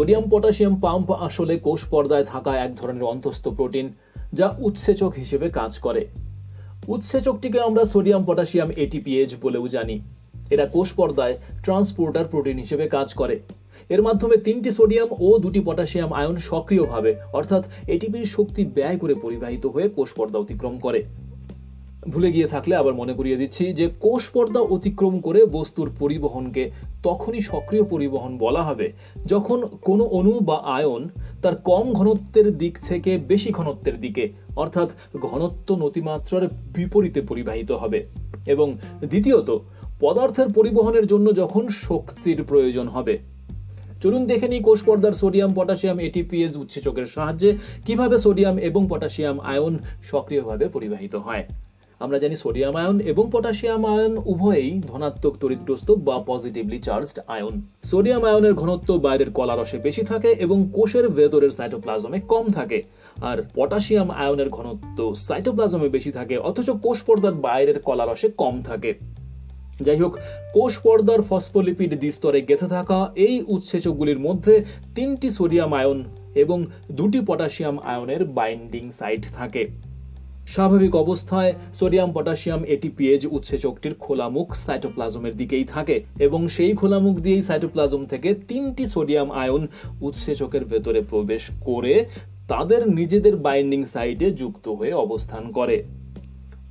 Sodium potassium pump আসলে কোষ পর্দায় থাকা এক ধরনের অন্তস্থ প্রোটিন যা উৎসেচক হিসেবে কাজ করে। উৎসেচকটিকে আমরা সোডিয়াম পটাশিয়াম এটিপিএইচ বলেও জানি। এরা কোষ পর্দায় ট্রান্সপোর্টার প্রোটিন হিসেবে কাজ করে। এর মাধ্যমে তিনটি সোডিয়াম ও দুটি পটাশিয়াম আয়ন সক্রিয়ভাবে, অর্থাৎ এটিপির শক্তি ব্যয় করে পরিবাহিত হয়ে কোষ পর্দা অতিক্রম করে। ভুলে গিয়ে থাকলে আবার মনে করিয়ে দিচ্ছি যে কোষ পর্দা অতিক্রম করে বস্তুর পরিবহনকে তখনই সক্রিয় পরিবহন বলা হবে, যখন কোনো অণু বা আয়ন তার কম ঘনত্বের দিক থেকে বেশি ঘনত্বের দিকে, অর্থাৎ ঘনত্ব নতিমাত্রার বিপরীতে পরিবাহিত হবে। এবং দ্বিতীয়ত, পদার্থের পরিবহনের জন্য যখন শক্তির প্রয়োজন হবে। চলুন দেখে নিই কোষ পর্দার সোডিয়াম, পটাশিয়াম এটিপিএস উৎসেচকের সাহায্যে কীভাবে সোডিয়াম এবং পটাশিয়াম আয়ন সক্রিয়ভাবে পরিবাহিত হয়। আমরা জানি সোডিয়াম আয়ন এবং পটাশিয়াম আয়ন উভয়েই ধনাত্মক তড়িৎগ্রস্ত বা পজিটিভলি চার্জড আয়ন। সোডিয়াম আয়নের ঘনত্ব বাইরের কলারসে বেশি থাকে এবং কোষের ভেতরের সাইটোপ্লাজমে কম থাকে। আর পটাশিয়াম আয়নের ঘনত্ব সাইটোপ্লাজমে বেশি থাকে, অথচ কোষ পর্দার বাইরের কলারসে কম থাকে। যাই হোক, কোষ পর্দার ফসফোলিপিড দ্বিস্তরে গেঁথে থাকা এই উৎসেচকগুলির মধ্যে তিনটি সোডিয়াম আয়ন এবং দুটি পটাশিয়াম আয়নের বাইন্ডিং সাইট থাকে। স্বাভাবিক অবস্থায় সোডিয়াম পটাশিয়াম এটিপিএজ উৎসেচকটির খোলামুখ সাইটোপ্লাজমের দিকেই থাকে এবং সেই খোলামুখ দিয়েই সাইটোপ্লাজম থেকে তিনটি সোডিয়াম আয়ন উৎসেচকের ভেতরে প্রবেশ করে তাদের নিজেদের বাইন্ডিং সাইটে যুক্ত হয়ে অবস্থান করে।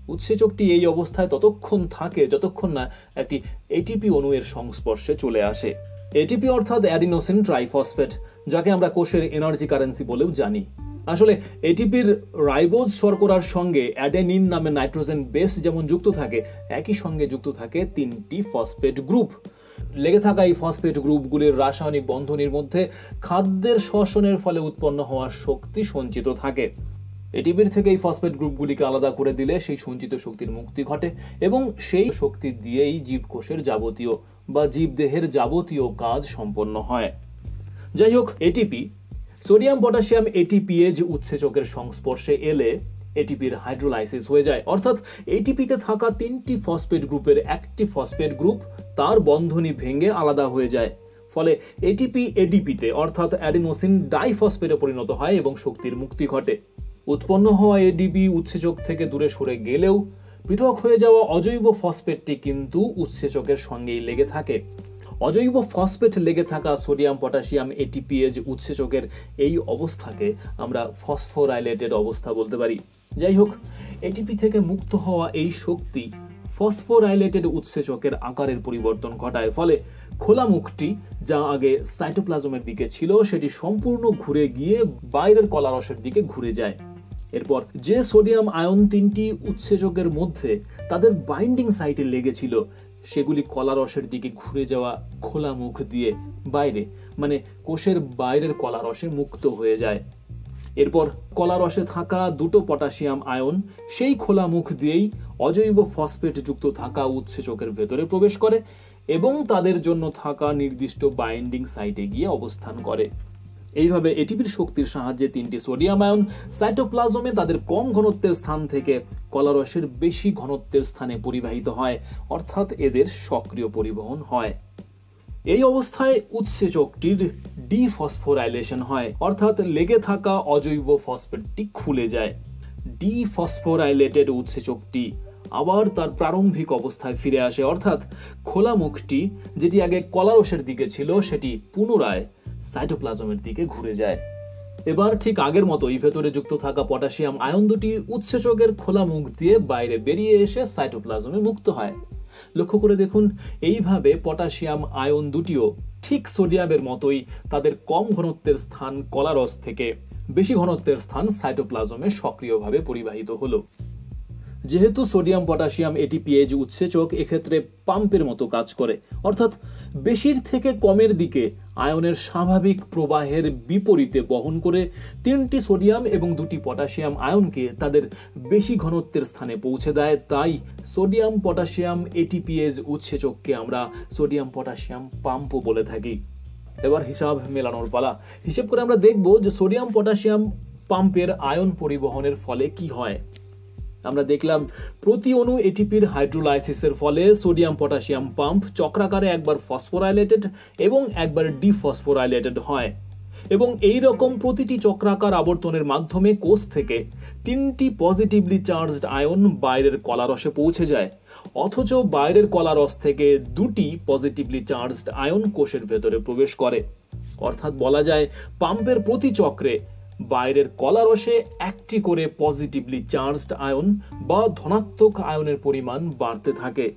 উৎসেচকটি এই অবস্থায় ততক্ষণ থাকে যতক্ষণ না একটি এটিপি অণুয়ের সংস্পর্শে চলে আসে। এটিপি অর্থাৎ অ্যাডিনোসিন ট্রাইফসফেট, যাকে আমরা কোষের এনার্জি কারেন্সি বলেও জানি। আসলে এটিপির রাইবোজ শর্করার সঙ্গে অ্যাডেনিন নামে নাইট্রোজেন বেস যেমন যুক্ত থাকে, একই সঙ্গে যুক্ত থাকে তিনটি ফসফেট গ্রুপ। লেগে থাকা এই ফসফেট গ্রুপগুলির রাসায়নিক বন্ধনীর মধ্যে খাদ্যের শ্বসনের ফলে উৎপন্ন হওয়ার শক্তি সঞ্চিত থাকে। এটিপির থেকে এই ফসফেট গ্রুপগুলিকে আলাদা করে দিলে সেই সঞ্চিত শক্তির মুক্তি ঘটে এবং সেই শক্তি দিয়েই জীবকোষের যাবতীয় বা জীবদেহের যাবতীয় কাজ সম্পন্ন হয়। যাই হোক এটিপি সোডিয়াম পটাশিয়াম এটিপিএজ উৎসেচকের সংস্পর্শে এলে এটিপির হাইড্রোলাইসিস হয়ে যায়। অর্থাৎ এটিপিতে থাকা তিনটি ফসফেট গ্রুপের একটি ফসফেট গ্রুপ তার বন্ধনী ভেঙে আলাদা হয়ে যায়। ফলে এটিপি এডিপিতে অর্থাৎ অ্যাডিনোসিন ডাইফসফেটে পরিণত হয় এবং শক্তির মুক্তি ঘটে। উৎপন্ন হওয়া এডিপি উৎসেচক থেকে দূরে সরে গেলেও পৃথক হয়ে যাওয়া অজৈব ফসফেটটি কিন্তু উৎসেচকের সঙ্গেই লেগে থাকে। অজৈব ফসফেট লেগে থাকা সোডিয়াম, পটাশিয়াম এটিপিএজ উৎসেচকের এই অবস্থাকে আমরা ফসফোরাইলেটেড অবস্থা বলতে পারি। যাই হোক এটিপি থেকে মুক্ত হওয়া এই শক্তি ফসফোরাইলেটেড উৎসেচকের আকারের পরিবর্তন ঘটায়। ফলে খোলা মুখটি, যা আগে সাইটোপ্লাজমের দিকে ছিল, সেটি সম্পূর্ণ ঘুরে গিয়ে বাইরের কলারসের দিকে ঘুরে যায়। এরপর যে সোডিয়াম আয়ন তিনটি উৎসেচকের মধ্যে তাদের বাইন্ডিং সাইটে লেগেছিল সেগুলি কলারসের দিকে ঘুরে যাওয়া খোলা মুখ দিয়ে বাইরে মানে কোষের বাইরের কলারসে মুক্ত হয়ে যায়। এরপর কলারসে থাকা দুটো পটাশিয়াম আয়ন সেই খোলা মুখ দিয়েই অজৈব ফসফেট যুক্ত থাকা উৎসেচকের ভেতরে প্রবেশ করে এবং তাদের জন্য থাকা নির্দিষ্ট বাইন্ডিং সাইটে গিয়ে অবস্থান করে। এইভাবে এটিপির শক্তির সাহায্যে তিনটি সোডিয়াম আয়ন সাইটোপ্লাজমে তাদের কম ঘনত্বের স্থান থেকে কলারসের বেশি ঘনত্বের স্থানে পরিবাহিত হয়, অর্থাৎ এদের সক্রিয় পরিবহন হয়। এই অবস্থায় উৎসেচকটির ডিফসফোরাইলেশন হয়, অর্থাৎ লেগে থাকা অজৈব ফসফেটটি খুলে যায়। ডিফসফোরাইলেটেড উৎসেচকটি আবার তার প্রারম্ভিক অবস্থায় ফিরে আসে, অর্থাৎ খোলা মুখটি যেটি আগে কলারসের দিকে ছিল, সেটি পুনরায় সাইটোপ্লাজমের দিকে ঘুরে যায়। এবার ঠিক আগের মতোই ভেতরে যুক্ত থাকা পটাশিয়াম আয়ন দুটি উৎসেচকের খোলা মুখ দিয়ে বাইরে বেরিয়ে এসে সাইটোপ্লাজমে মুক্ত হয়। লক্ষ্য করে দেখুন, এইভাবে পটাশিয়াম আয়ন দুটিও ঠিক সোডিয়ামের মতোই তাদের কম ঘনত্বের স্থান কলারস থেকে বেশি ঘনত্বের স্থান সাইটোপ্লাজমে সক্রিয়ভাবে পরিবাহিত হলো। যেহেতু সোডিয়াম, পটাশিয়াম এটিপিএজ উৎসেচক, এক্ষেত্রে পাম্পের মতো কাজ করে। অর্থাৎ বেশির থেকে কমের দিকে আয়নের স্বাভাবিক প্রবাহের বিপরীতে বহন করে তিনটি সোডিয়াম এবং দুটি পটাশিয়াম আয়নকে তাদের বেশি ঘনত্বের স্থানে পৌঁছে দেয়। তাই সোডিয়াম, পটাশিয়াম এটিপিএজ উৎসেচককে আমরা সোডিয়াম, পটাশিয়াম, পাম্পও বলে থাকি। এবার হিসাব মেলানোর পালা। হিসেব করে আমরা দেখব যে সোডিয়াম, পটাশিয়াম, পাম্পের আয়ন পরিবহনের ফলে কি হয়। আমরা দেখলাম প্রতি অণু এটিপির হাইড্রোলাইসিসের ফলে সোডিয়াম পটাশিয়াম পাম্প চক্রাকারে একবার ফসফোরাইলেটেড এবং একবার ডিফসফোরাইলেটেড হয়। এবং এই রকম প্রতিটি চক্রাকার আবর্তনের মাধ্যমে কোষ থেকে তিনটি পজিটিভলি চার্জড আয়ন বাইরের কলারসে পৌঁছে যায়, অথচ বাইরের কলারস থেকে দুটি পজিটিভলি চার্জড আয়ন কোষের ভেতরে প্রবেশ করে। অর্থাৎ বলা যায় পাম্পের প্রতি চক্রে বাইরের কলারসে একটি করে পজিটিভলি চার্জড আয়ন বা ধনাত্মক আয়নের পরিমাণ বাড়তে থাকে।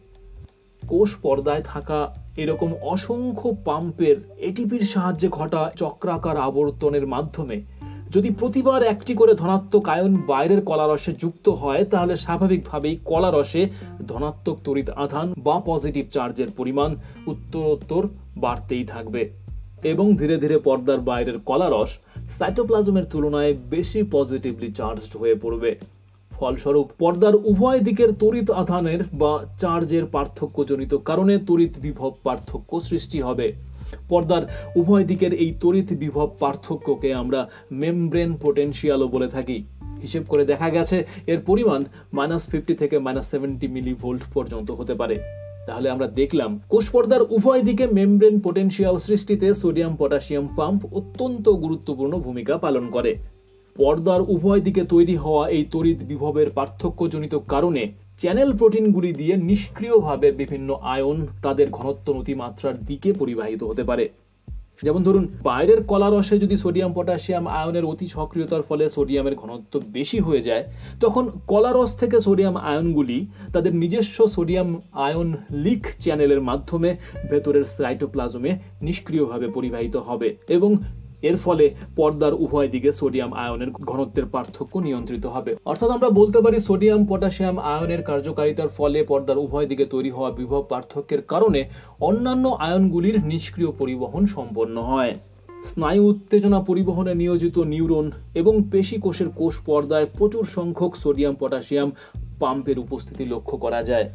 কোষ পর্দায় থাকা এরকম অসংখ্য পাম্পের এটিপির সাহায্যে ঘটা চক্রাকার আবর্তনের মাধ্যমে। যদি প্রতিবার একটি করে ধনাত্মক আয়ন বাইরের কলারসে যুক্ত হয়, তাহলে স্বাভাবিকভাবেই কলারসে ধনাত্মক তড়িৎ আধান বা পজিটিভ চার্জের পরিমাণ উত্তরোত্তর বাড়তেই থাকবে। এবং ধীরে ধীরে পর্দার বাইরের কলারস সাইটোপ্লাজমের তুলনায় বেশি পজিটিভলি চার্জড হয়ে পড়বে। ফলস্বরূপ, পর্দার উভয় দিকের তড়িৎ আধানের বা চার্জের পার্থক্যজনিত কারণে তড়িৎ বিভব পার্থক্য সৃষ্টি হবে। পর্দার উভয় দিকের এই তড়িৎ বিভব পার্থক্যকে আমরা মেমব্রেন পোটেনশিয়ালও বলে থাকি। হিসেব করে দেখা গেছে, এর পরিমাণ মাইনাস ফিফটি থেকে মাইনাস সেভেন্টি মিলি ভোল্ট পর্যন্ত হতে পারে। তাহলে আমরা দেখলাম, কোষপর্দার উভয় দিকে মেমব্রেন পোটেনশিয়াল সৃষ্টিতে সোডিয়াম পটাশিয়াম পাম্প অত্যন্ত গুরুত্বপূর্ণ ভূমিকা পালন করে। পর্দার উভয় দিকে তৈরি হওয়া এই তড়িৎ বিভবের পার্থক্যজনিত কারণে চ্যানেল প্রোটিনগুলি দিয়ে নিষ্ক্রিয়ভাবে বিভিন্ন আয়ন তাদের ঘনত্ব নতিমাত্রার দিকে পরিবাহিত হতে পারে। যেমন ধরুন, বাইরের কলারসে যদি সোডিয়াম, পটাশিয়াম আয়নের অতি সক্রিয়তার ফলে সোডিয়ামের ঘনত্ব বেশি হয়ে যায়, তখন কলারস থেকে সোডিয়াম আয়নগুলি তাদের নিজস্ব সোডিয়াম আয়ন লিক চ্যানেলের মাধ্যমে ভেতরের সাইটোপ্লাজমে নিষ্ক্রিয়ভাবে পরিবাহিত হবে এবং এর ফলে পর্দার উভয় দিকে সোডিয়াম আয়নের ঘনত্বের পার্থক্য নিয়ন্ত্রিত হবে। অর্থাৎ আমরা বলতে পারি সোডিয়াম, পটাশিয়াম আয়নের কার্যকারিতার ফলে পর্দার উভয় দিকে তৈরি হওয়া বিভব পার্থক্যের কারণে অন্যান্য আয়নগুলির নিষ্ক্রিয় পরিবহন সম্পন্ন হয়। স্নায়ু উত্তেজনা পরিবহনে নিয়োজিত নিউরন এবং পেশি কোষের কোষ পর্দায় প্রচুর সংখ্যক সোডিয়াম, পটাশিয়াম পাম্পের উপস্থিতি লক্ষ্য করা যায়।